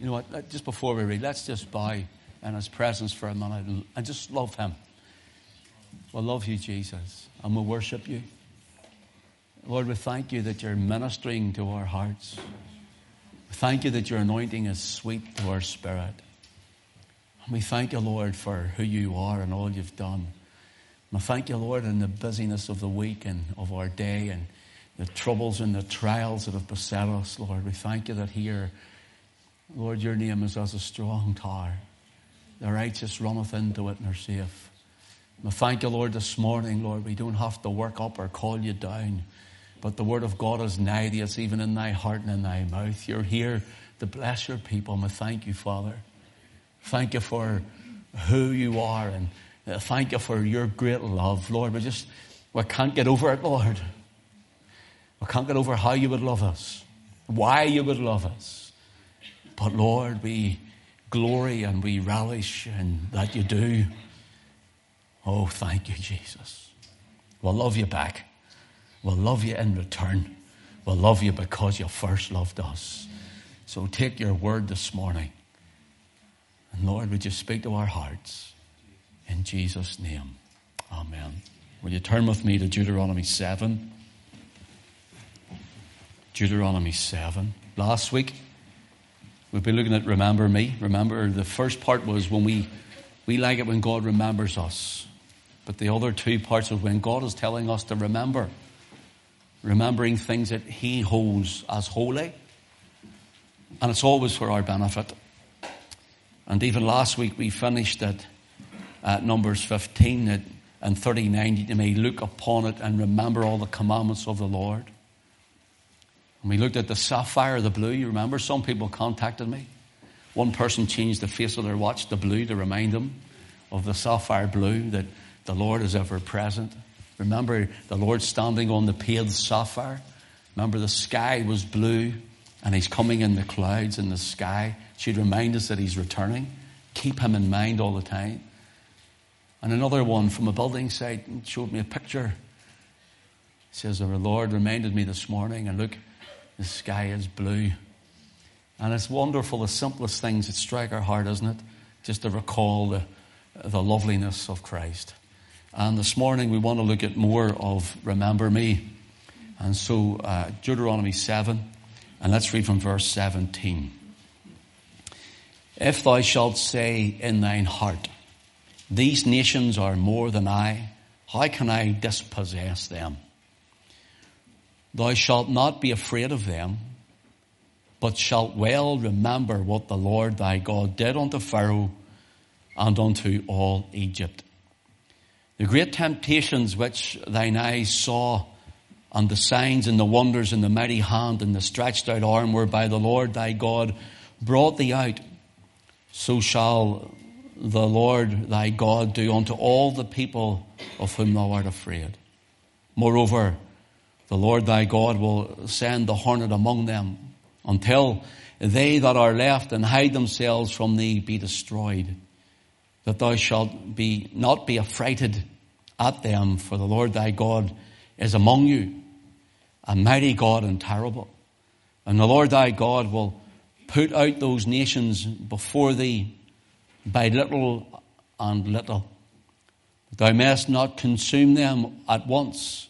You know what? Just before we read, let's just bow in His presence for a minute and just love Him. We love you, Jesus, and we worship you. Lord, we thank you that you're ministering to our hearts. We thank you that your anointing is sweet to our spirit. And we thank you, Lord, for who you are and all you've done. And I thank you, Lord, in the busyness of the week and of our day and the troubles and the trials that have beset us, Lord. We thank you that here, Lord, your name is as a strong tower. The righteous runneth into it and are safe. I thank you, Lord, this morning, Lord, we don't have to work up or call you down. But the word of God is nigh thee, it's even in thy heart and in thy mouth. You're here to bless your people. And we thank you, Father. Thank you for who you are and uh, thank you for your great love, Lord. We just, we can't get over it, Lord. We can't get over how you would love us, why you would love us. But Lord, we glory and we relish in that you do. Oh, thank you, Jesus. We'll love you back. We'll love you in return. We'll love you because you first loved us. So take your word this morning. And Lord, would you speak to our hearts? In Jesus' name. Amen. Will you turn with me to Deuteronomy 7? Deuteronomy 7. Last week, we've been looking at Remember Me. Remember, the first part was when we, we like it when God remembers us. But the other two parts of when God is telling us to remember. Remembering things that He holds as holy. And it's always for our benefit. And even last week we finished at, at Numbers 15 and 39. You may look upon it and remember all the commandments of the Lord. And we looked at the sapphire, the blue. You remember some people contacted me. One person changed the face of their watch to blue to remind them of the sapphire blue that the Lord is ever present. Remember the Lord standing on the pale sapphire. Remember the sky was blue and he's coming in the clouds in the sky. She'd remind us that he's returning. Keep him in mind all the time. And another one from a building site showed me a picture. He says, Our Lord reminded me this morning, and look, the sky is blue. And it's wonderful, the simplest things that strike our heart, isn't it? Just to recall the, the loveliness of Christ. And this morning we want to look at more of Remember Me. And so, uh, Deuteronomy 7, and let's read from verse 17. If thou shalt say in thine heart, These nations are more than I, how can I dispossess them? Thou shalt not be afraid of them, but shalt well remember what the Lord thy God did unto Pharaoh and unto all Egypt. The great temptations which thine eyes saw, and the signs and the wonders and the mighty hand and the stretched out arm whereby the Lord thy God brought thee out so shall the Lord thy God do unto all the people of whom thou art afraid. Moreover, the Lord thy God will send the hornet among them until they that are left and hide themselves from thee be destroyed, that thou shalt be, not be affrighted at them, for the Lord thy God is among you, a mighty God and terrible. And the Lord thy God will put out those nations before thee by little and little. Thou mayest not consume them at once,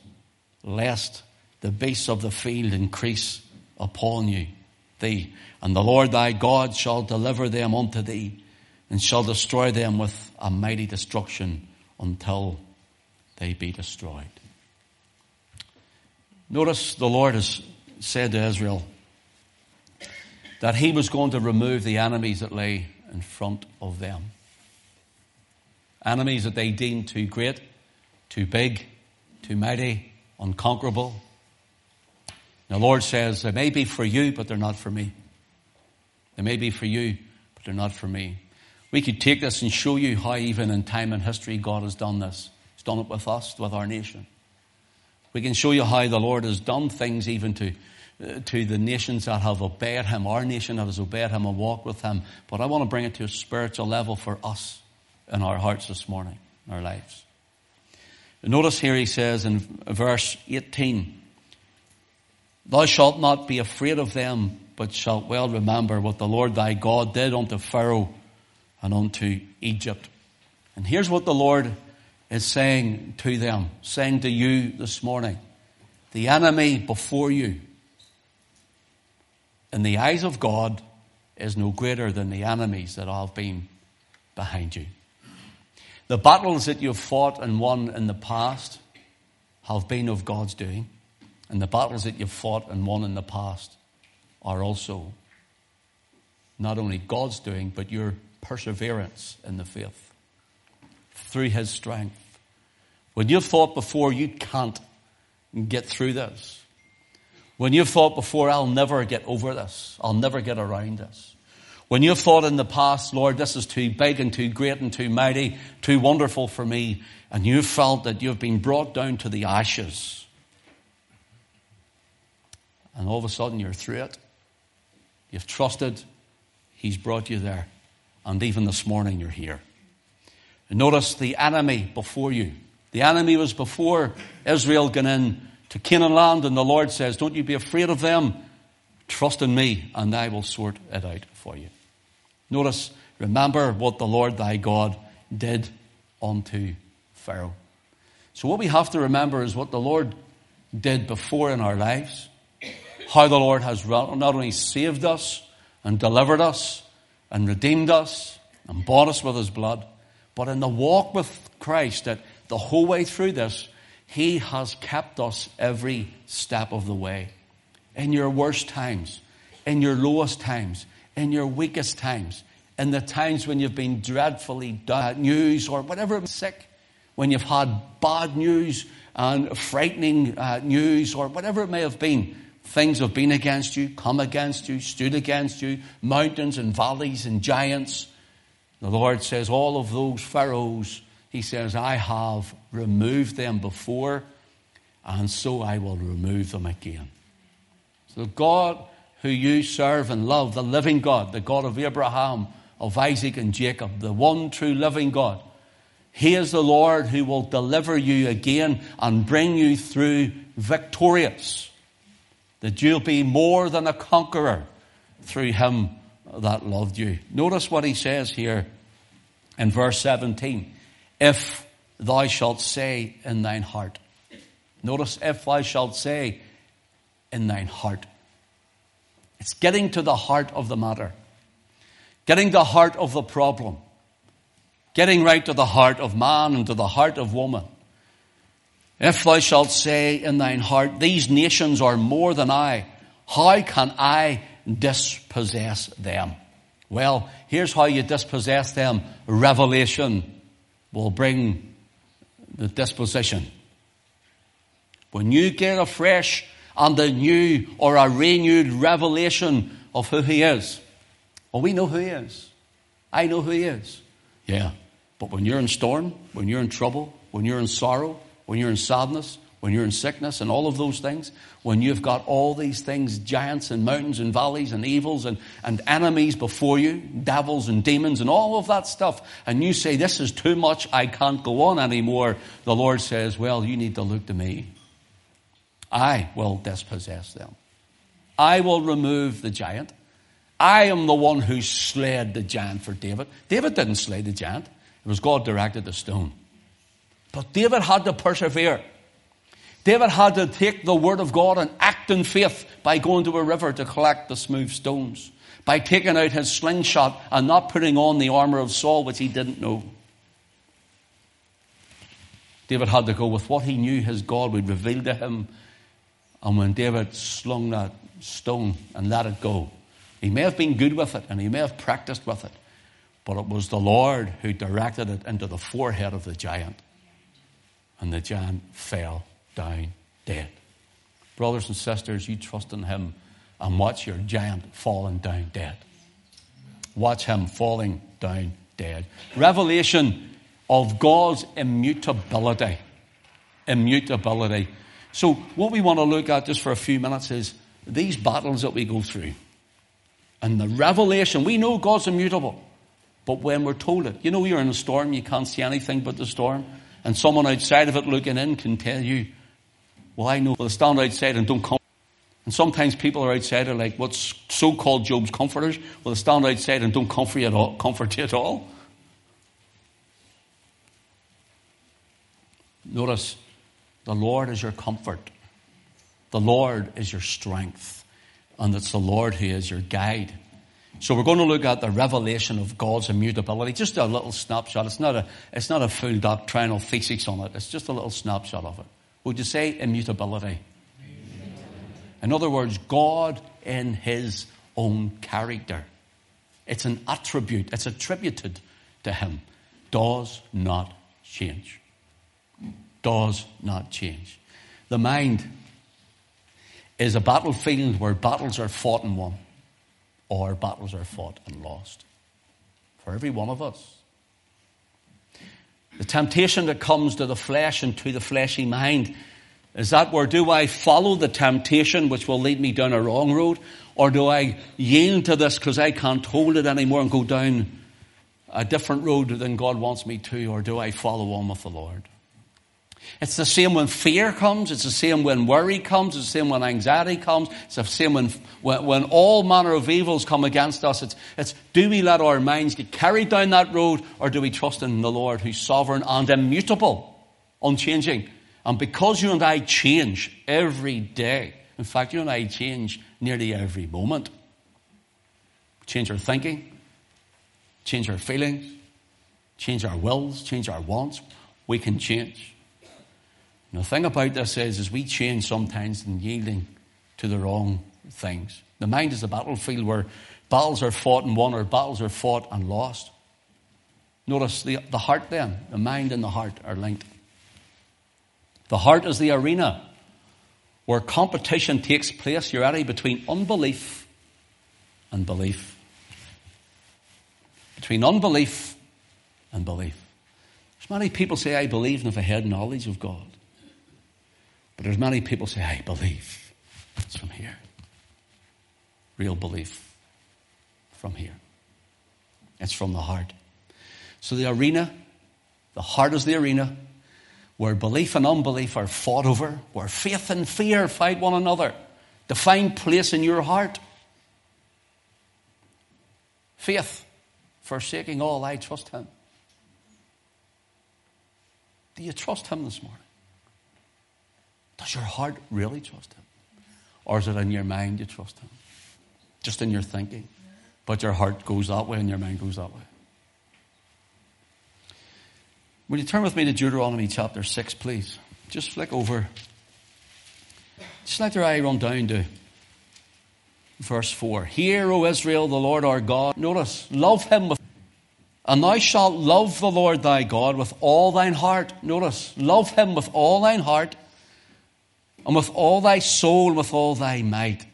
lest the beasts of the field increase upon you, thee. And the Lord thy God shall deliver them unto thee, and shall destroy them with a mighty destruction until they be destroyed. Notice the Lord has said to Israel, that he was going to remove the enemies that lay in front of them. Enemies that they deemed too great, too big, too mighty, unconquerable. The Lord says, they may be for you, but they're not for me. They may be for you, but they're not for me. We could take this and show you how even in time and history God has done this. He's done it with us, with our nation. We can show you how the Lord has done things even to uh, to the nations that have obeyed him, our nation that has obeyed him and walked with him. But I want to bring it to a spiritual level for us in our hearts this morning, in our lives. Notice here he says in verse 18, Thou shalt not be afraid of them but shalt well remember what the Lord thy God did unto Pharaoh and unto Egypt. And here's what the Lord is saying to them, saying to you this morning. The enemy before you, in the eyes of God, is no greater than the enemies that have been behind you. The battles that you've fought and won in the past have been of God's doing, and the battles that you've fought and won in the past are also not only God's doing, but your perseverance in the faith. Through His strength. When you've thought before you can't get through this, when you've thought before, I'll never get over this, I'll never get around this. When you've thought in the past, Lord, this is too big and too great and too mighty, too wonderful for me, and you've felt that you've been brought down to the ashes, and all of a sudden you're through it, you've trusted, He's brought you there, and even this morning you're here. Notice the enemy before you. The enemy was before Israel got in to Canaan land, and the Lord says, Don't you be afraid of them. Trust in me, and I will sort it out for you. Notice, remember what the Lord thy God did unto Pharaoh. So, what we have to remember is what the Lord did before in our lives, how the Lord has not only saved us and delivered us and redeemed us and bought us with his blood, but in the walk with Christ, that the whole way through this, he has kept us every step of the way. In your worst times, in your lowest times, in your weakest times, in the times when you've been dreadfully bad news or whatever, sick, when you've had bad news and frightening uh, news or whatever it may have been, things have been against you, come against you, stood against you, mountains and valleys and giants. The Lord says, all of those pharaohs, He says, I have removed them before, and so I will remove them again. So God who you serve and love, the living God, the God of Abraham, of Isaac and Jacob, the one true living God. He is the Lord who will deliver you again and bring you through victorious. That you'll be more than a conqueror through him that loved you. Notice what he says here in verse 17. If thou shalt say in thine heart. Notice if thou shalt say in thine heart. It's getting to the heart of the matter. Getting the heart of the problem. Getting right to the heart of man and to the heart of woman. If thou shalt say in thine heart, these nations are more than I, how can I dispossess them? Well, here's how you dispossess them. Revelation will bring the disposition. When you get a fresh and a new or a renewed revelation of who He is. Well, we know who He is. I know who He is. Yeah. But when you're in storm, when you're in trouble, when you're in sorrow, when you're in sadness, when you're in sickness and all of those things, when you've got all these things, giants and mountains and valleys and evils and, and enemies before you, devils and demons and all of that stuff, and you say, This is too much, I can't go on anymore, the Lord says, Well, you need to look to me. I will dispossess them. I will remove the giant. I am the one who slayed the giant for David. David didn't slay the giant. It was God directed the stone. But David had to persevere. David had to take the word of God and act in faith by going to a river to collect the smooth stones, by taking out his slingshot and not putting on the armor of Saul, which he didn't know. David had to go with what he knew his God would reveal to him and when David slung that stone and let it go, he may have been good with it and he may have practiced with it, but it was the Lord who directed it into the forehead of the giant. And the giant fell down dead. Brothers and sisters, you trust in him and watch your giant falling down dead. Watch him falling down dead. Revelation of God's immutability. Immutability. So, what we want to look at just for a few minutes is these battles that we go through. And the revelation, we know God's immutable. But when we're told it, you know, you're in a storm, you can't see anything but the storm. And someone outside of it looking in can tell you, well, I know, well, stand outside and don't come. And sometimes people are outside are like what's so called Job's comforters. Well, they stand outside and don't comfort you at all, comfort you at all. Notice, the Lord is your comfort. The Lord is your strength. And it's the Lord who is your guide. So we're going to look at the revelation of God's immutability. Just a little snapshot. It's not a, it's not a full doctrinal thesis on it. It's just a little snapshot of it. Would you say immutability? In other words, God in His own character. It's an attribute. It's attributed to Him. Does not change. Does not change. The mind is a battlefield where battles are fought and won or battles are fought and lost. For every one of us. The temptation that comes to the flesh and to the fleshy mind is that where do I follow the temptation which will lead me down a wrong road? Or do I yield to this because I can't hold it anymore and go down a different road than God wants me to? Or do I follow on with the Lord? It's the same when fear comes. It's the same when worry comes. It's the same when anxiety comes. It's the same when, when, when all manner of evils come against us. It's, it's do we let our minds get carried down that road or do we trust in the Lord who's sovereign and immutable, unchanging? And because you and I change every day, in fact, you and I change nearly every moment. Change our thinking, change our feelings, change our wills, change our wants. We can change. The thing about this is, is we change sometimes in yielding to the wrong things. The mind is a battlefield where battles are fought and won or battles are fought and lost. Notice the, the heart then, the mind and the heart are linked. The heart is the arena where competition takes place, you're ready, between unbelief and belief. Between unbelief and belief. There's many people say, I believe, and if I had knowledge of God. But there's many people say, I believe. It's from here. Real belief from here. It's from the heart. So the arena, the heart is the arena where belief and unbelief are fought over, where faith and fear fight one another to find place in your heart. Faith, forsaking all, I trust Him. Do you trust Him this morning? Does your heart really trust Him? Or is it in your mind you trust Him? Just in your thinking. But your heart goes that way and your mind goes that way. Will you turn with me to Deuteronomy chapter 6, please? Just flick over. Just let your eye run down to verse 4. Hear, O Israel, the Lord our God. Notice, love him with. And thou shalt love the Lord thy God with all thine heart. Notice, love him with all thine heart and with all thy soul and with all thy might.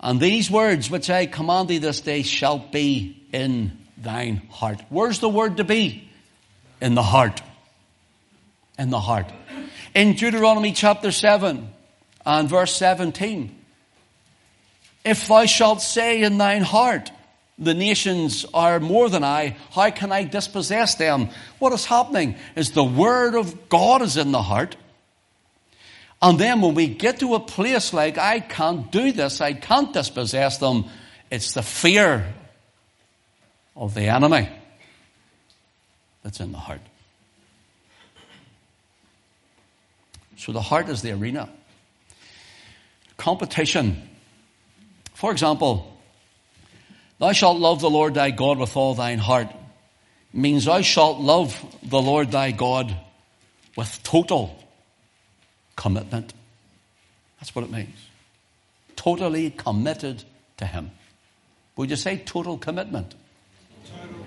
And these words which I command thee this day shall be in thine heart. Where's the word to be? In the heart. In the heart. In Deuteronomy chapter 7 and verse 17, if thou shalt say in thine heart, the nations are more than I, how can I dispossess them? What is happening is the word of God is in the heart. And then when we get to a place like, I can't do this, I can't dispossess them, it's the fear of the enemy that's in the heart. So the heart is the arena. Competition. For example, thou shalt love the Lord thy God with all thine heart means thou shalt love the Lord thy God with total commitment. That's what it means. Totally committed to Him. Would you say total commitment? Total commitment.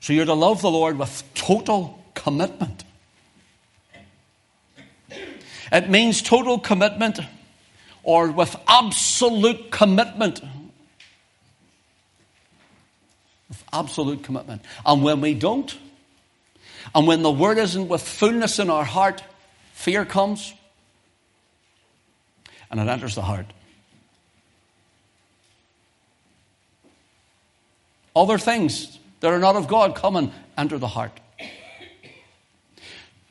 So you're to love the Lord with total commitment. It means total commitment or with absolute commitment. With absolute commitment. And when we don't, and when the word isn't with fullness in our heart, fear comes and it enters the heart. Other things that are not of God come and enter the heart.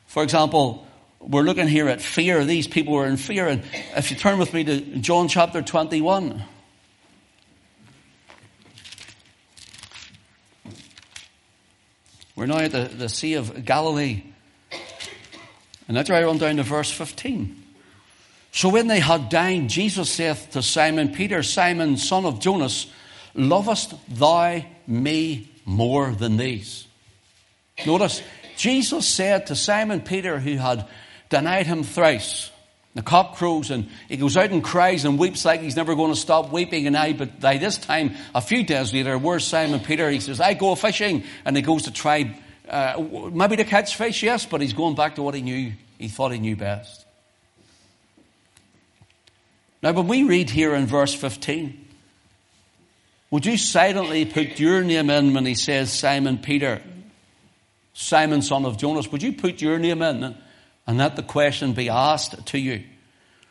For example, we're looking here at fear. These people were in fear. And if you turn with me to John chapter 21. We're now at the, the Sea of Galilee. And that's right on down to verse 15. So when they had dined, Jesus saith to Simon Peter, Simon, son of Jonas, lovest thou me more than these? Notice, Jesus said to Simon Peter, who had denied him thrice, the cock crows and he goes out and cries and weeps like he's never going to stop weeping. And I, but by this time, a few days later, where's Simon Peter? He says, I go fishing. And he goes to try, uh, maybe to catch fish, yes, but he's going back to what he knew. He thought he knew best. Now, when we read here in verse 15, would you silently put your name in when he says Simon Peter, Simon son of Jonas? Would you put your name in and let the question be asked to you?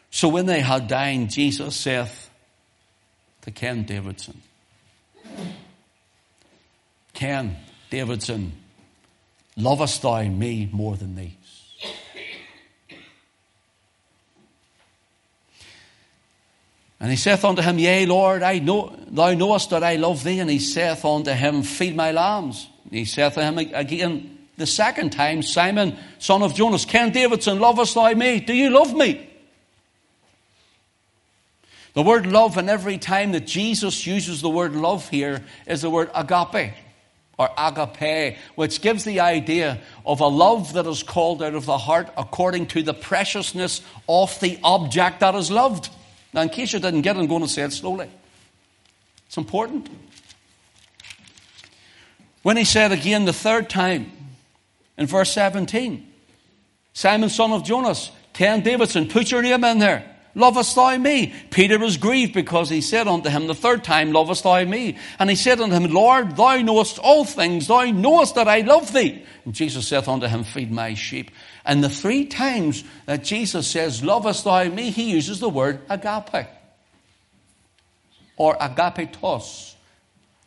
So when they had dined, Jesus saith to Ken Davidson, Ken Davidson, lovest thou me more than these? And he saith unto him, Yea, Lord, I know, thou knowest that I love thee. And he saith unto him, Feed my lambs. And he saith to him again the second time, Simon, son of Jonas, Ken Davidson, lovest thou me? Do you love me? The word love, and every time that Jesus uses the word love here, is the word agape or agape, which gives the idea of a love that is called out of the heart according to the preciousness of the object that is loved. Now, in case you didn't get it, I'm going to say it slowly. It's important. When he said again the third time in verse 17, Simon, son of Jonas, Ken Davidson, put your name in there. Lovest thou me? Peter was grieved because he said unto him the third time, Lovest thou me? And he said unto him, Lord, thou knowest all things. Thou knowest that I love thee. And Jesus saith unto him, Feed my sheep. And the three times that Jesus says, Lovest thou me? he uses the word agape or agapetos.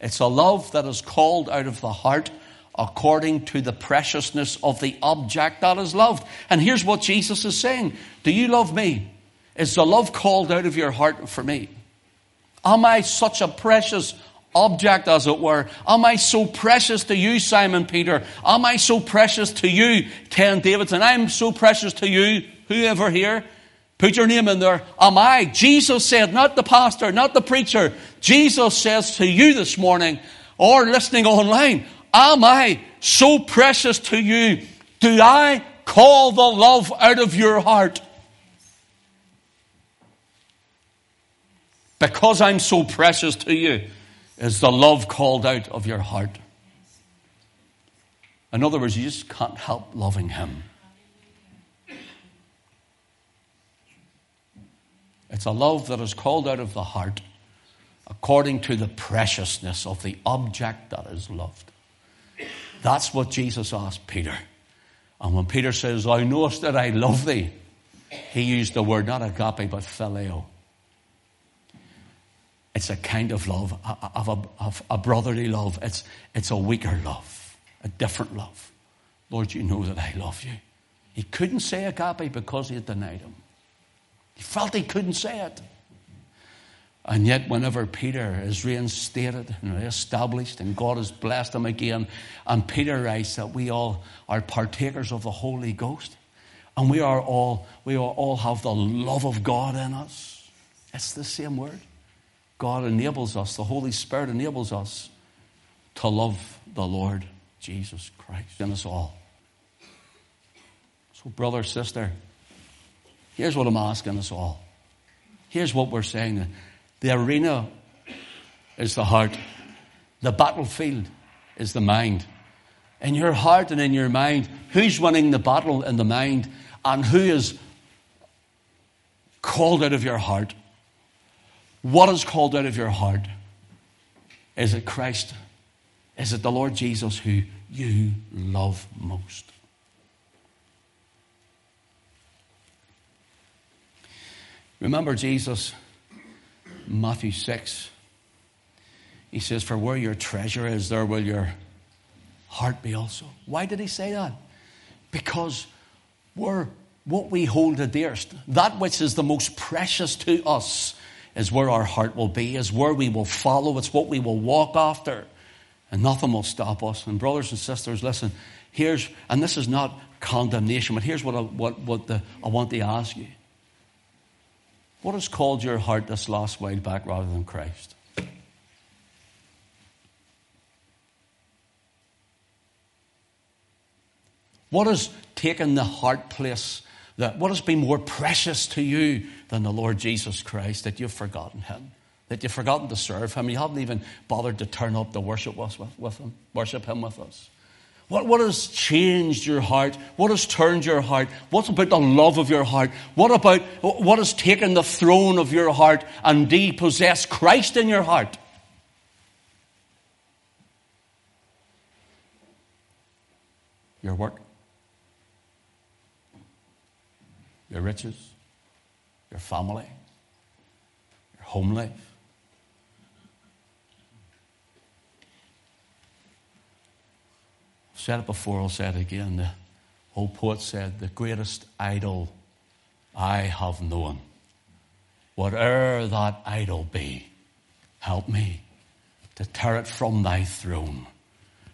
It's a love that is called out of the heart according to the preciousness of the object that is loved. And here's what Jesus is saying Do you love me? Is the love called out of your heart for me? Am I such a precious object, as it were? Am I so precious to you, Simon Peter? Am I so precious to you, Ken Davidson? I'm so precious to you, whoever here. Put your name in there. Am I? Jesus said, not the pastor, not the preacher. Jesus says to you this morning, or listening online, Am I so precious to you? Do I call the love out of your heart? because I'm so precious to you, is the love called out of your heart. In other words, you just can't help loving Him. It's a love that is called out of the heart according to the preciousness of the object that is loved. That's what Jesus asked Peter. And when Peter says, Thou knowest that I love thee, he used the word not agape, but phileo. It's a kind of love, of a, of a brotherly love. It's, it's a weaker love, a different love. Lord, you know that I love you. He couldn't say agape because he had denied him. He felt he couldn't say it. And yet, whenever Peter is reinstated and reestablished, and God has blessed him again, and Peter writes that we all are partakers of the Holy Ghost, and we are all we all have the love of God in us. It's the same word. God enables us, the Holy Spirit enables us to love the Lord Jesus Christ in us all. So, brother, sister, here's what I'm asking us all. Here's what we're saying the arena is the heart, the battlefield is the mind. In your heart and in your mind, who's winning the battle in the mind and who is called out of your heart? What is called out of your heart? Is it Christ? Is it the Lord Jesus who you love most? Remember Jesus, Matthew 6. He says, For where your treasure is, there will your heart be also. Why did he say that? Because where what we hold the dearest, that which is the most precious to us, is where our heart will be, is where we will follow, it's what we will walk after, and nothing will stop us. And, brothers and sisters, listen, here's, and this is not condemnation, but here's what I, what, what the, I want to ask you. What has called your heart this last while back rather than Christ? What has taken the heart place? That, what has been more precious to you than the Lord Jesus Christ that you've forgotten Him? That you've forgotten to serve Him? You haven't even bothered to turn up to worship with, with Him, worship Him with us. What, what has changed your heart? What has turned your heart? What about the love of your heart? What about what has taken the throne of your heart and depossessed Christ in your heart? Your work, your riches, your family, your home life. Said it before, I'll say it again. The old poet said, The greatest idol I have known, whate'er that idol be, help me to tear it from thy throne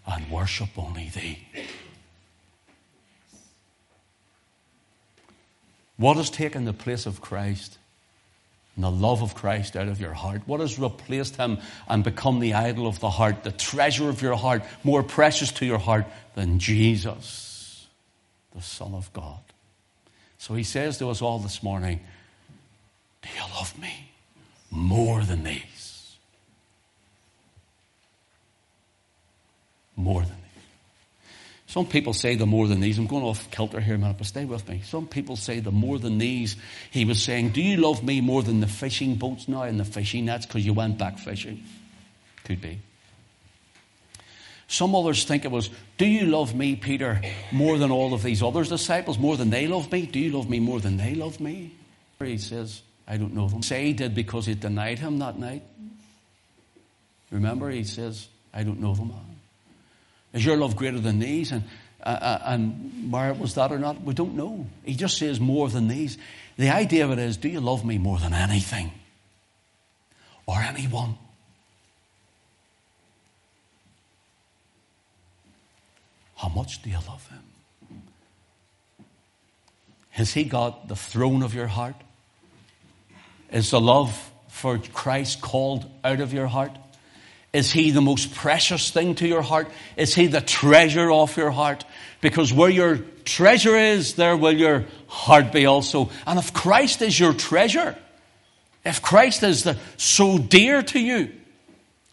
and worship only thee. What has taken the place of Christ and the love of Christ out of your heart? What has replaced him and become the idol of the heart, the treasure of your heart, more precious to your heart than Jesus, the Son of God? So he says to us all this morning, Do you love me more than these? More than some people say the more than these. I'm going off kilter here a minute, but stay with me. Some people say the more than these. He was saying, Do you love me more than the fishing boats now and the fishing nets because you went back fishing? Could be. Some others think it was, Do you love me, Peter, more than all of these other disciples, more than they love me? Do you love me more than they love me? He says, I don't know them. Say he did because he denied him that night. Remember, he says, I don't know them. Is your love greater than these? And, uh, uh and was that or not? We don't know. He just says more than these. The idea of it is do you love me more than anything or anyone? How much do you love him? Has he got the throne of your heart? Is the love for Christ called out of your heart? Is He the most precious thing to your heart? Is He the treasure of your heart? Because where your treasure is, there will your heart be also. And if Christ is your treasure, if Christ is the, so dear to you,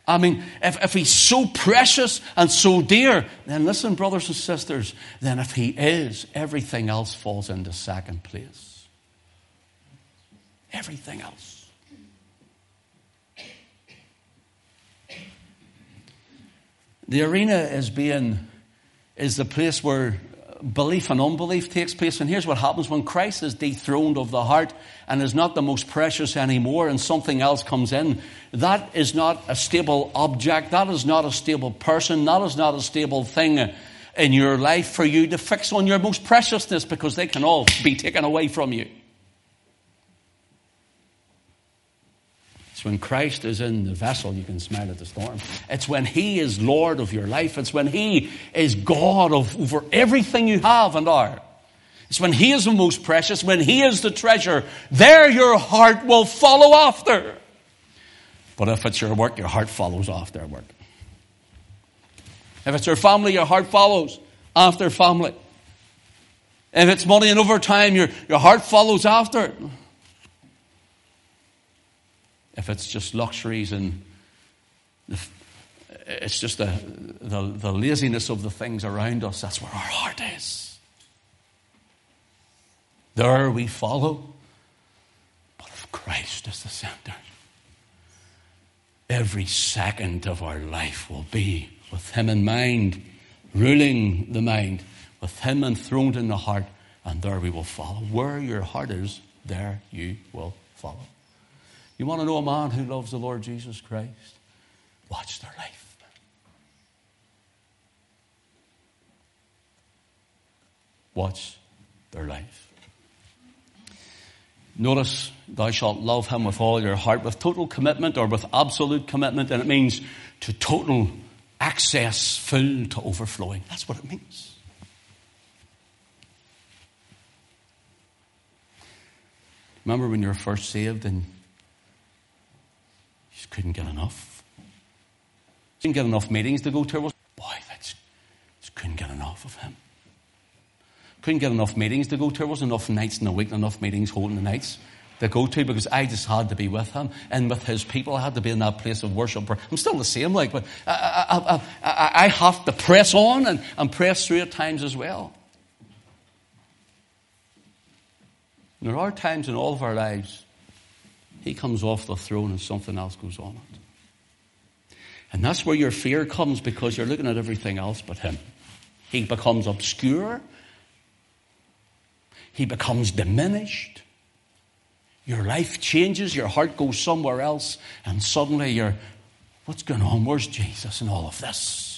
I mean, if, if He's so precious and so dear, then listen, brothers and sisters, then if He is, everything else falls into second place. Everything else. The arena is being is the place where belief and unbelief takes place. And here's what happens when Christ is dethroned of the heart and is not the most precious anymore and something else comes in. That is not a stable object. That is not a stable person. That is not a stable thing in your life for you to fix on your most preciousness because they can all be taken away from you. It's when Christ is in the vessel you can smile at the storm. It's when He is Lord of your life. It's when He is God of, over everything you have and are. It's when He is the most precious, when He is the treasure. There your heart will follow after. But if it's your work, your heart follows after work. If it's your family, your heart follows after family. If it's money and overtime, your, your heart follows after if it's just luxuries and it's just the, the, the, laziness of the things around us, that's where our heart is. There we follow. But if Christ is the center, every second of our life will be with Him in mind, ruling the mind, with Him enthroned in the heart, and there we will follow. Where your heart is, there you will follow. You want to know a man who loves the Lord Jesus Christ? Watch their life. Watch their life. Notice, thou shalt love him with all your heart, with total commitment or with absolute commitment, and it means to total access, full to overflowing. That's what it means. Remember when you were first saved and you just couldn't get enough? Didn't get enough meetings to go to. Boy, just, just couldn't get enough of him. Couldn't get enough meetings to go to. There wasn't enough nights in the week, enough meetings holding the nights to go to because I just had to be with him and with his people. I had to be in that place of worship. I'm still the same, like, but I, I, I, I have to press on and, and press through at times as well. And there are times in all of our lives, he comes off the throne and something else goes on it. And that's where your fear comes because you're looking at everything else but him. He becomes obscure. He becomes diminished. Your life changes, your heart goes somewhere else, and suddenly you're, what's going on? Where's Jesus in all of this?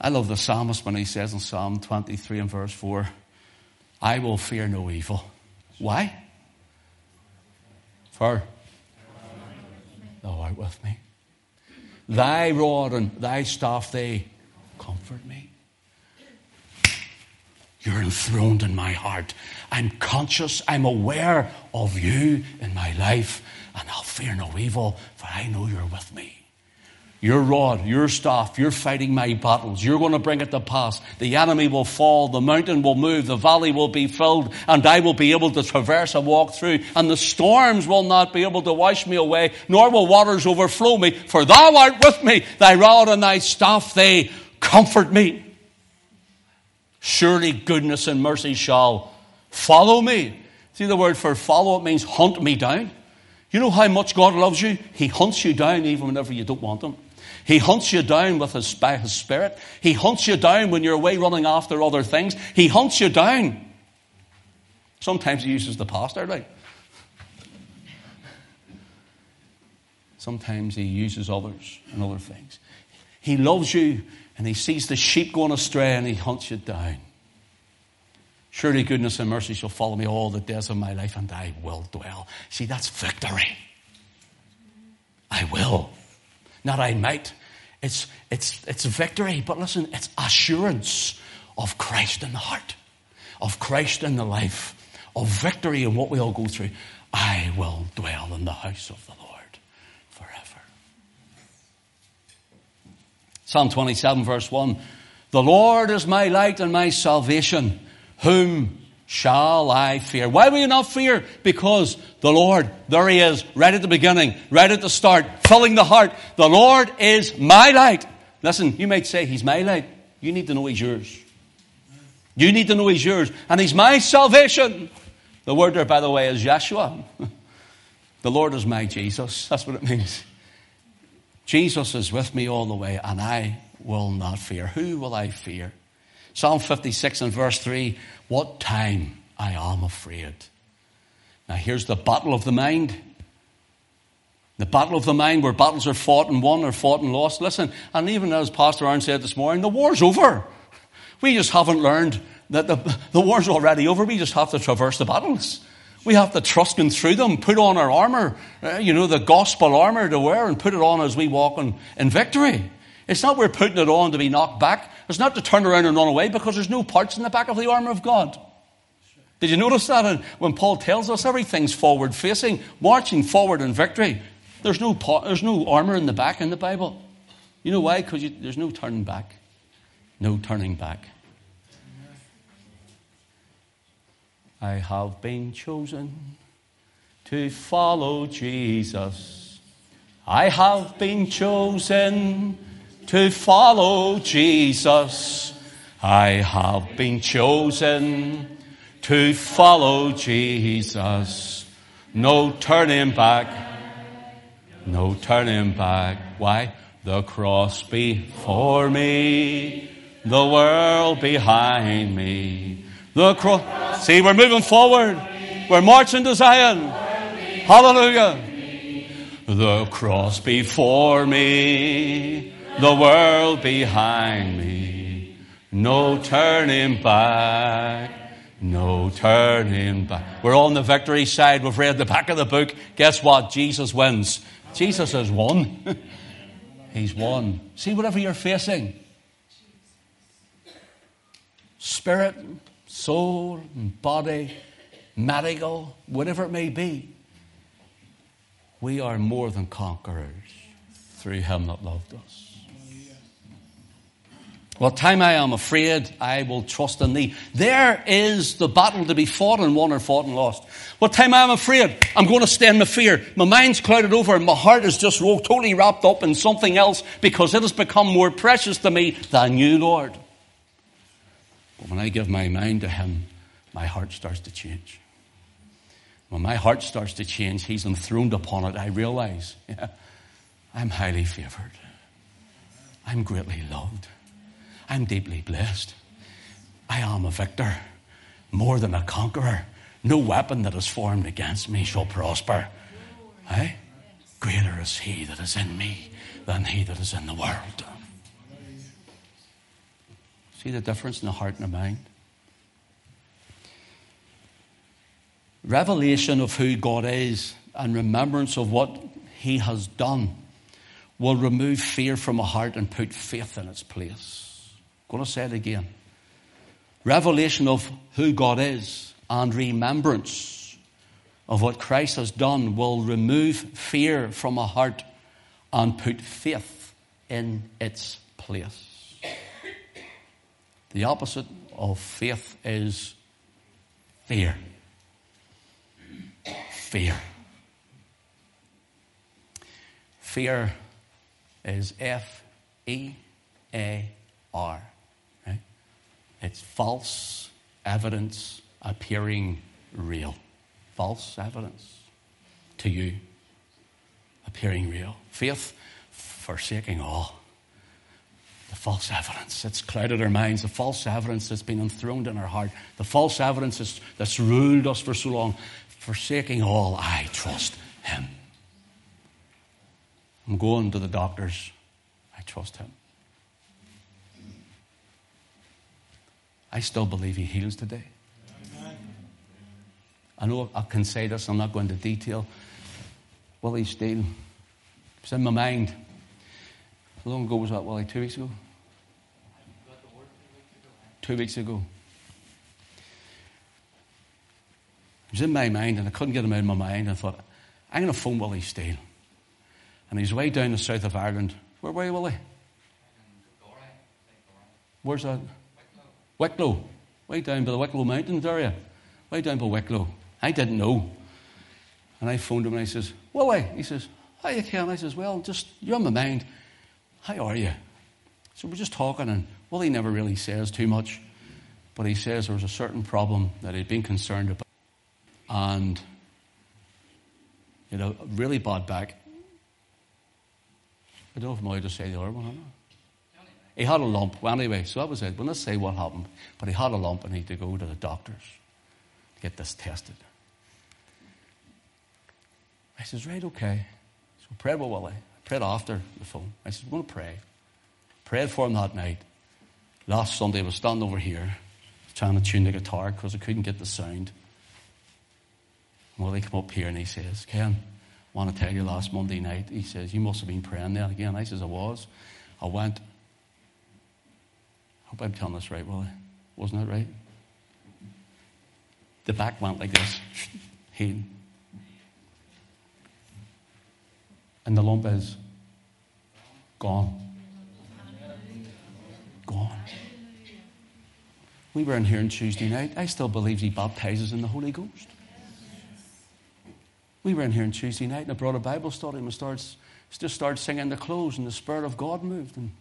I love the psalmist when he says in Psalm 23 and verse 4, I will fear no evil. Why? For thou art with me. Thy rod and thy staff, they comfort me. You're enthroned in my heart. I'm conscious, I'm aware of you in my life, and I'll fear no evil, for I know you're with me. Your rod, your staff, you're fighting my battles. You're going to bring it to pass. The enemy will fall, the mountain will move, the valley will be filled, and I will be able to traverse and walk through. And the storms will not be able to wash me away, nor will waters overflow me, for thou art with me. Thy rod and thy staff, they comfort me. Surely goodness and mercy shall follow me. See the word for follow, it means hunt me down. You know how much God loves you? He hunts you down even whenever you don't want Him. He hunts you down with his, by his spirit. He hunts you down when you're away running after other things. He hunts you down. Sometimes he uses the pastor, like. Sometimes he uses others and other things. He loves you and he sees the sheep going astray and he hunts you down. Surely goodness and mercy shall follow me all the days of my life and I will dwell. See, that's victory. I will. Not I might. It's, it's, it's victory, but listen, it's assurance of Christ in the heart, of Christ in the life, of victory in what we all go through. I will dwell in the house of the Lord forever. Psalm 27, verse 1 The Lord is my light and my salvation. Whom shall I fear? Why will you not fear? Because the Lord, there He is, right at the beginning, right at the start, filling the heart. The Lord is my light. Listen, you might say He's my light. You need to know He's yours. You need to know He's yours. And He's my salvation. The word there, by the way, is Yeshua. The Lord is my Jesus. That's what it means. Jesus is with me all the way, and I will not fear. Who will I fear? Psalm 56 and verse 3 What time I am afraid. Now, here's the battle of the mind. The battle of the mind, where battles are fought and won or fought and lost. Listen, and even as Pastor Aaron said this morning, the war's over. We just haven't learned that the, the war's already over. We just have to traverse the battles. We have to trust Him through them, put on our armor, uh, you know, the gospel armor to wear, and put it on as we walk in, in victory. It's not we're putting it on to be knocked back. It's not to turn around and run away because there's no parts in the back of the armor of God. Did you notice that? When Paul tells us everything's forward facing, marching forward in victory, there's no, there's no armor in the back in the Bible. You know why? Because there's no turning back. No turning back. I have been chosen to follow Jesus. I have been chosen to follow Jesus. I have been chosen to follow Jesus. No turning back. No turning back. Why? The cross before me, the world behind me. The cross. See, we're moving forward. We're marching to Zion. Hallelujah. The cross before me, the world behind me. No turning back. No turning back. We're on the victory side. We've read the back of the book. Guess what? Jesus wins. Jesus has won. He's won. See, whatever you're facing spirit, soul, body, medical, whatever it may be we are more than conquerors through him that loved us. What time I am afraid, I will trust in thee. There is the battle to be fought and won or fought and lost. What time I am afraid, I'm going to stand my fear. My mind's clouded over and my heart is just totally wrapped up in something else because it has become more precious to me than you, Lord. But when I give my mind to him, my heart starts to change. When my heart starts to change, He's enthroned upon it. I realize, yeah, I'm highly favored. I'm greatly loved. I'm deeply blessed. I am a victor, more than a conqueror. No weapon that is formed against me shall prosper. Eh? Greater is He that is in me than He that is in the world. See the difference in the heart and the mind? revelation of who God is and remembrance of what He has done will remove fear from a heart and put faith in its place. Going to say it again. Revelation of who God is and remembrance of what Christ has done will remove fear from a heart and put faith in its place. The opposite of faith is fear fear. Fear is F E A R. It's false evidence appearing real. False evidence to you appearing real. Faith forsaking all. The false evidence that's clouded our minds, the false evidence that's been enthroned in our heart, the false evidence that's, that's ruled us for so long forsaking all, I trust him. I'm going to the doctors. I trust him. I still believe he heals today. I know I can say this, I'm not going into detail. Willie Steele, it's in my mind. How long ago was that, Willie? Two weeks ago? Two weeks ago. It was in my mind, and I couldn't get him out of my mind. I thought, I'm going to phone Willie Steele. And he's way down the south of Ireland. Where were you, Willie? Where's that? Wicklow. Way down by the Wicklow Mountains area. Way down by Wicklow. I didn't know. And I phoned him and I says, Willie. He says, you Ken? I says, Well, just, you're on my mind. How are you? So we're just talking, and Willie never really says too much. But he says there was a certain problem that he'd been concerned about and you know, really bad back. I don't know if I'm allowed to say the other one. He had a lump. Well, anyway, so that was it. Well, let's say what happened. But he had a lump and he had to go to the doctors to get this tested. I says, right, okay. So I prayed with Willie. I prayed after the phone. I said, we're going to pray. Prayed for him that night. Last Sunday, I was standing over here trying to tune the guitar because I couldn't get the sound. Well, he come up here and he says, Ken, I want to tell you last Monday night, he says, you must have been praying then again. I says, I was. I went. Hope I'm telling this right, Willie. Wasn't that right? The back went like this. He. And the lump is gone. Gone. We were in here on Tuesday night. I still believe he baptizes in the Holy Ghost. We were in here on Tuesday night and I brought a Bible study and we starts, just started singing the close and the Spirit of God moved and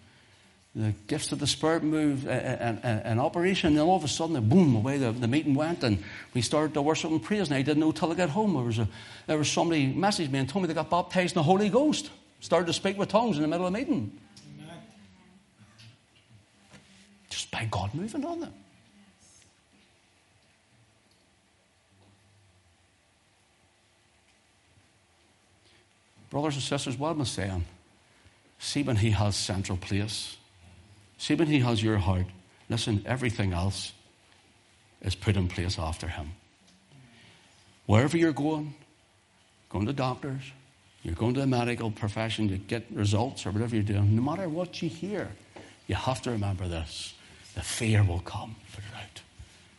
the gifts of the Spirit moved and, operation. And all of a sudden, boom, away the, the meeting went and we started to worship and praise. And I didn't know till I got home. There was, a, there was somebody messaged me and told me they got baptized in the Holy Ghost. Started to speak with tongues in the middle of the meeting. Just by God moving on them. Brothers and sisters, what am I saying? See when He has central place. See when He has your heart. Listen, everything else is put in place after him. Wherever you're going, going to doctors, you're going to the medical profession to get results or whatever you're doing, no matter what you hear, you have to remember this. The fear will come. Put it out.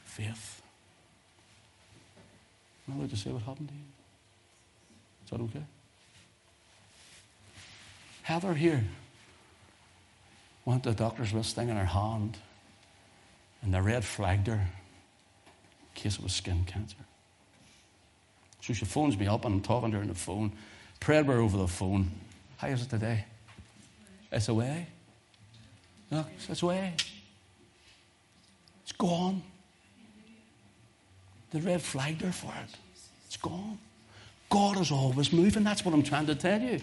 Faith. Am I allowed to say what happened to you? Is that okay? Heather here went to the doctor's with this thing in her hand, and the red flagged her in case it was skin cancer. So she phones me up, and I'm talking to her on the phone. Prayed her over the phone. How is it today? It's away. Look, it's away. It's gone. The red flagged her for it. It's gone. God is always moving. That's what I'm trying to tell you.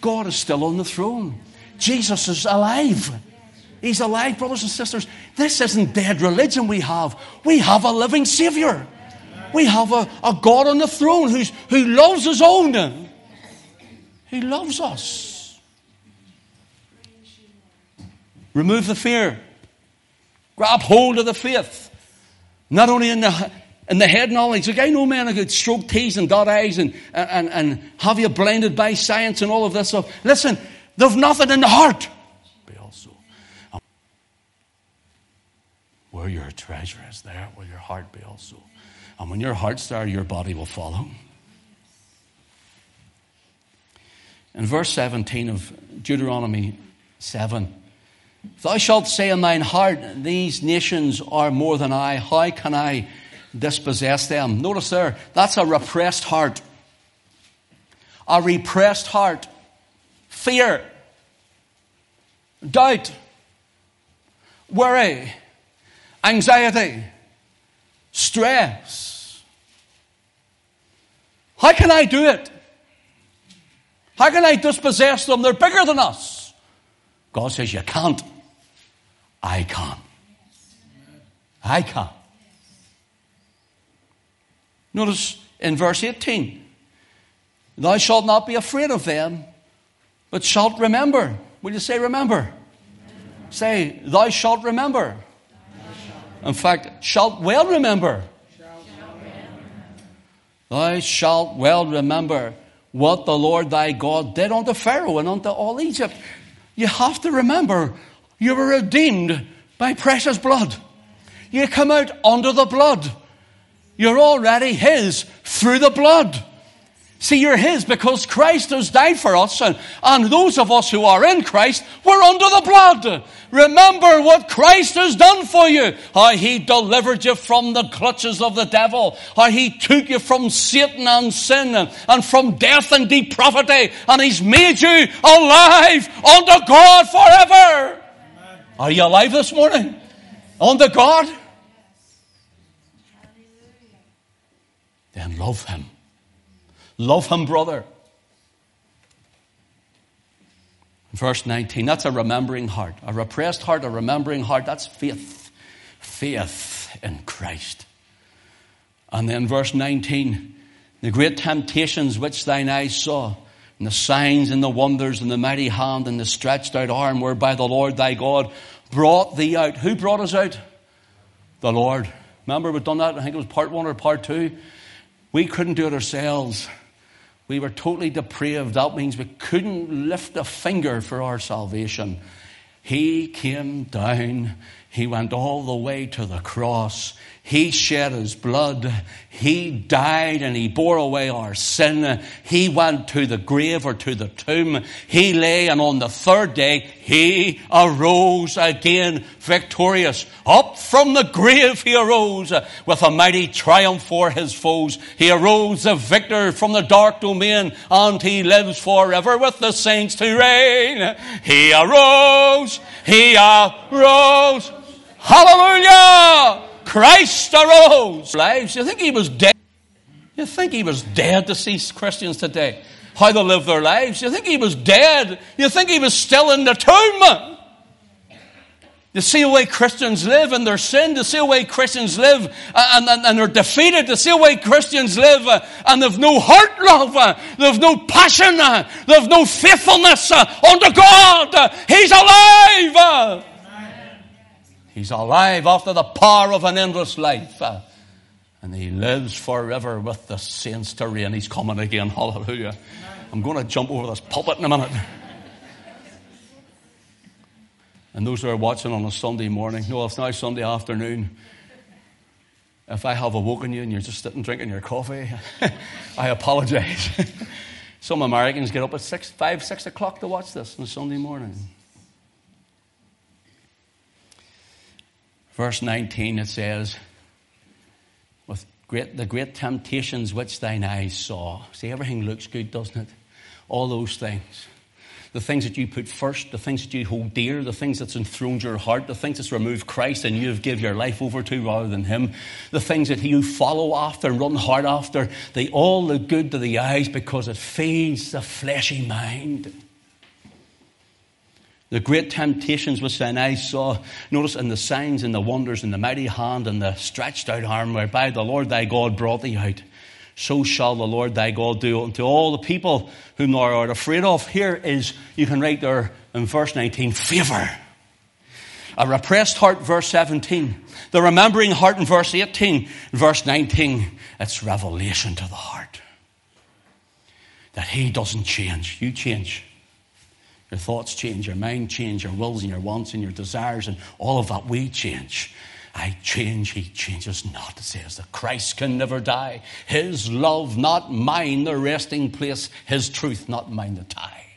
God is still on the throne. Jesus is alive. He's alive, brothers and sisters. This isn't dead religion we have. We have a living Savior. We have a, a God on the throne who's, who loves his own. He loves us. Remove the fear. Grab hold of the faith. Not only in the, in the head knowledge. Like I know men who could stroke T's and dot I's and, and, and have you blinded by science and all of this stuff. Listen, they've nothing in the heart. Be also. Where your treasure is, there will your heart be also. And when your heart's there, your body will follow. In verse 17 of Deuteronomy 7, Thou shalt say in thine heart, These nations are more than I. How can I dispossess them? Notice there, that's a repressed heart. A repressed heart. Fear. Doubt. Worry. Anxiety. Stress. How can I do it? How can I dispossess them? They're bigger than us. God says, You can't. I can. I can. Notice in verse 18 Thou shalt not be afraid of them, but shalt remember. Will you say remember? remember. Say, Thou shalt remember. In fact, shalt well remember. Thou shalt well remember what the Lord thy God did unto Pharaoh and unto all Egypt. You have to remember you were redeemed by precious blood. You come out under the blood. You're already His through the blood. See, you're His because Christ has died for us, and, and those of us who are in Christ, we're under the blood. Remember what Christ has done for you. How He delivered you from the clutches of the devil. How He took you from Satan and sin and, and from death and depravity. And He's made you alive unto God forever. Amen. Are you alive this morning? Unto God? Then love Him. Love him, brother. Verse 19, that's a remembering heart. A repressed heart, a remembering heart, that's faith. Faith in Christ. And then verse 19, the great temptations which thine eyes saw, and the signs and the wonders and the mighty hand and the stretched out arm whereby the Lord thy God brought thee out. Who brought us out? The Lord. Remember we've done that? I think it was part one or part two. We couldn't do it ourselves. We were totally depraved. That means we couldn't lift a finger for our salvation. He came down. He went all the way to the cross. He shed his blood. He died and he bore away our sin. He went to the grave or to the tomb. He lay and on the third day he arose again victorious. Up from the grave he arose with a mighty triumph for his foes. He arose a victor from the dark domain and he lives forever with the saints to reign. He arose. He arose. Hallelujah! Christ arose. Lives. You think he was dead? You think he was dead to see Christians today? How they live their lives? You think he was dead? You think he was still in the tomb? You see the way Christians live in their sin, to see the way Christians live and, and, and they're defeated, to see the way Christians live uh, and they've no heart love, uh, they've no passion, uh, they've no faithfulness unto God. He's alive. He's alive after the power of an endless life. Uh, and he lives forever with the saints to reign. He's coming again. Hallelujah. I'm going to jump over this pulpit in a minute. And those who are watching on a Sunday morning, no, it's now Sunday afternoon. If I have awoken you and you're just sitting drinking your coffee, I apologize. Some Americans get up at six, five, six o'clock to watch this on a Sunday morning. Verse 19 it says, with great, the great temptations which thine eyes saw. See, everything looks good, doesn't it? All those things the things that you put first, the things that you hold dear, the things that's enthroned your heart, the things that's removed Christ and you have give your life over to rather than Him, the things that you follow after and run hard after, they all look good to the eyes because it feeds the fleshy mind. The great temptations which thine eyes saw, notice in the signs and the wonders and the mighty hand and the stretched out arm whereby the Lord thy God brought thee out so shall the Lord thy God do unto all the people whom thou art afraid of. Here is, you can write there in verse 19, favor. A repressed heart, verse 17. The remembering heart in verse 18. Verse 19, it's revelation to the heart. That he doesn't change. You change. Your thoughts change, your mind change, your wills and your wants and your desires and all of that we change. I change, he changes not. It says that Christ can never die. His love, not mine, the resting place. His truth, not mine, the tie.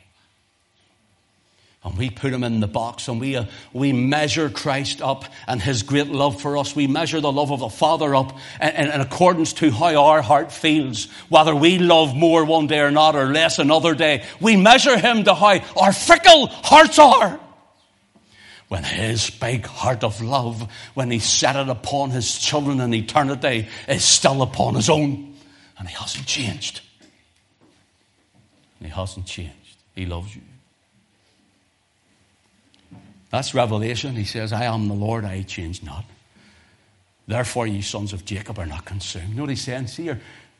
And we put him in the box and we, uh, we measure Christ up and his great love for us. We measure the love of the Father up in, in, accordance to how our heart feels. Whether we love more one day or not or less another day. We measure him to how our fickle hearts are when his big heart of love, when he set it upon his children in eternity, is still upon his own. And he hasn't changed. He hasn't changed. He loves you. That's Revelation. He says, I am the Lord, I change not. Therefore, ye sons of Jacob are not consumed. You know what he's saying? See,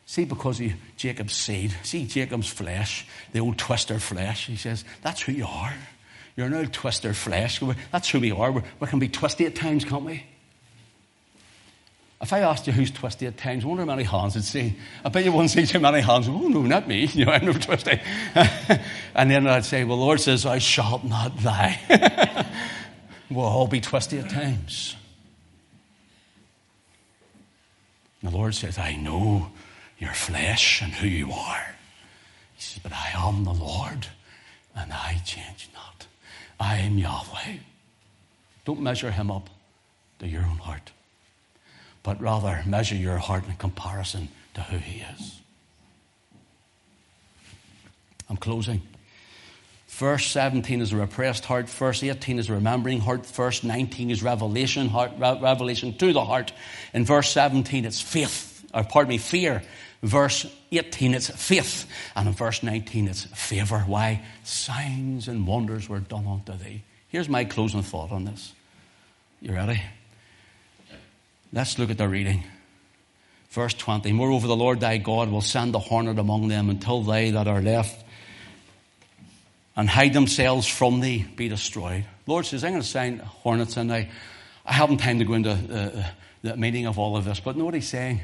see because of Jacob's seed, see Jacob's flesh, the old twister flesh. He says, that's who you are. You're an old twister flesh. That's who we are. We can be twisty at times, can't we? If I asked you who's twisty at times, I wonder how many hands I'd see. I bet you wouldn't see too many hands. Oh, no, not me. You know, I'm no twisty. and then I'd say, well, Lord says, I shall not die. we'll all be twisty at times. The Lord says, I know your flesh and who you are. He says, but I am the Lord and I change not. I am Yahweh. Don't measure him up to your own heart, but rather measure your heart in comparison to who he is. I'm closing. Verse 17 is a repressed heart. Verse 18 is a remembering heart. Verse 19 is revelation, heart, revelation to the heart. In verse 17, it's faith, or pardon me, fear. Verse 18, it's faith. And in verse 19, it's favor. Why? Signs and wonders were done unto thee. Here's my closing thought on this. You ready? Let's look at the reading. Verse 20 Moreover, the Lord thy God will send the hornet among them until they that are left and hide themselves from thee be destroyed. Lord says, I'm going to send hornets in I, I haven't time to go into uh, the meaning of all of this, but know what he's saying?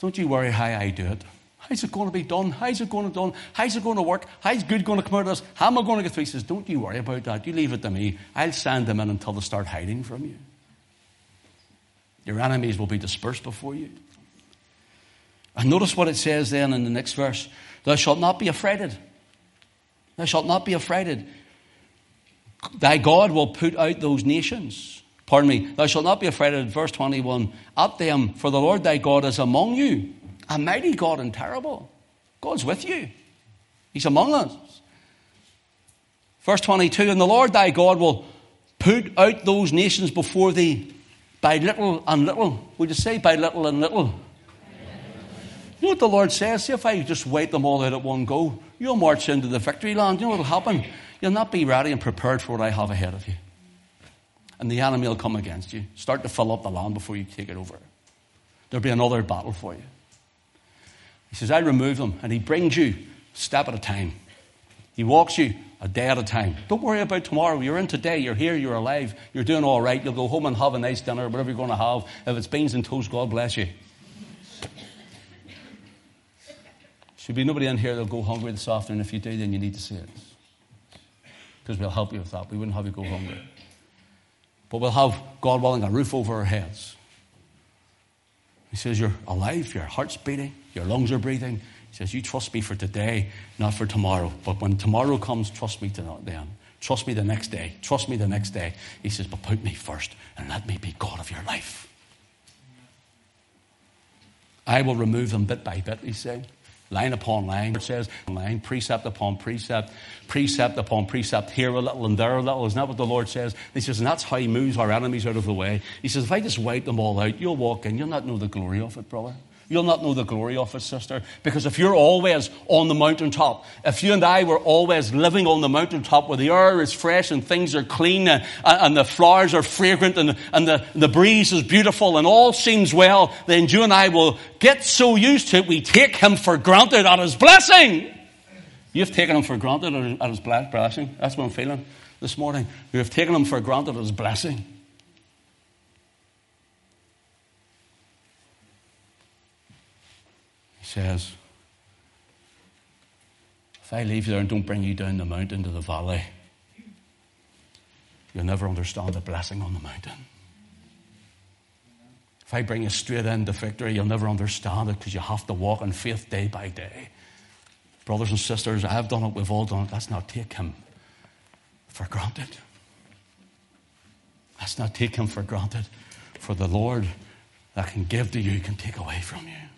Don't you worry how I do it. How's it going to be done? How's it going to done? How's it going to work? How's good going to come out of this? How am I going to get through? He says, Don't you worry about that. You leave it to me. I'll send them in until they start hiding from you. Your enemies will be dispersed before you. And notice what it says then in the next verse Thou shalt not be affrighted. Thou shalt not be affrighted. Thy God will put out those nations. Pardon me. Thou shalt not be afraid of verse 21. At them, for the Lord thy God is among you, a mighty God and terrible. God's with you. He's among us. Verse 22, and the Lord thy God will put out those nations before thee by little and little. Would you say by little and little? You know what the Lord says? See if I just wipe them all out at one go, you'll march into the victory land. You know what will happen? You'll not be ready and prepared for what I have ahead of you and the enemy will come against you. Start to fill up the land before you take it over. There'll be another battle for you. He says, I remove them, and he brings you step at a time. He walks you a day at a time. Don't worry about tomorrow. You're in today. You're here. You're alive. You're doing all right. You'll go home and have a nice dinner, whatever you're going to have. If it's beans and toast, God bless you. Should be nobody in here that'll go hungry this afternoon. If you do, then you need to see it. Because we'll help you with that. We wouldn't have you go hungry. But we'll have, God willing, a roof over our heads. He says, You're alive, your heart's beating, your lungs are breathing. He says, You trust me for today, not for tomorrow. But when tomorrow comes, trust me to then. Trust me the next day. Trust me the next day. He says, But put me first and let me be God of your life. I will remove them bit by bit, he's saying line upon line. It says line, precept upon precept, precept upon precept, here a little and there a little. Isn't that what the Lord says? He says, and that's how He moves our enemies out of the way. He says, if I just wipe them all out, you'll walk in, you'll not know the glory of it, brother. You'll not know the glory of it, sister. Because if you're always on the mountaintop, if you and I were always living on the mountaintop where the air is fresh and things are clean and, and the flowers are fragrant and, and the, the breeze is beautiful and all seems well, then you and I will get so used to it, we take him for granted at his blessing. You've taken him for granted at his blessing. That's what I'm feeling this morning. You have taken him for granted at his blessing. Says, If I leave you there and don't bring you down the mountain to the valley, you'll never understand the blessing on the mountain. If I bring you straight into victory, you'll never understand it because you have to walk in faith day by day. Brothers and sisters, I've done it, we've all done it. Let's not take him for granted. Let's not take him for granted. For the Lord that can give to you can take away from you.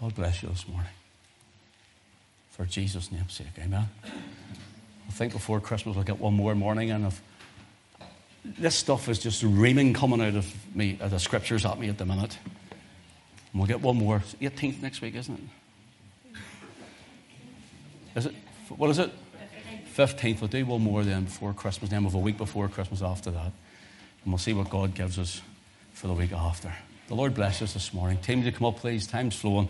God bless you this morning. For Jesus' name's sake. Amen. I think before Christmas we'll get one more morning and if this stuff is just reaming coming out of me, uh, the scriptures at me at the minute. And we'll get one more. 18th next week, isn't it? Is it? What is it? 15th. We'll do one more then before Christmas. Then we'll have a week before Christmas after that. And we'll see what God gives us for the week after. The Lord bless us this morning. Team to come up, please. Time's flowing.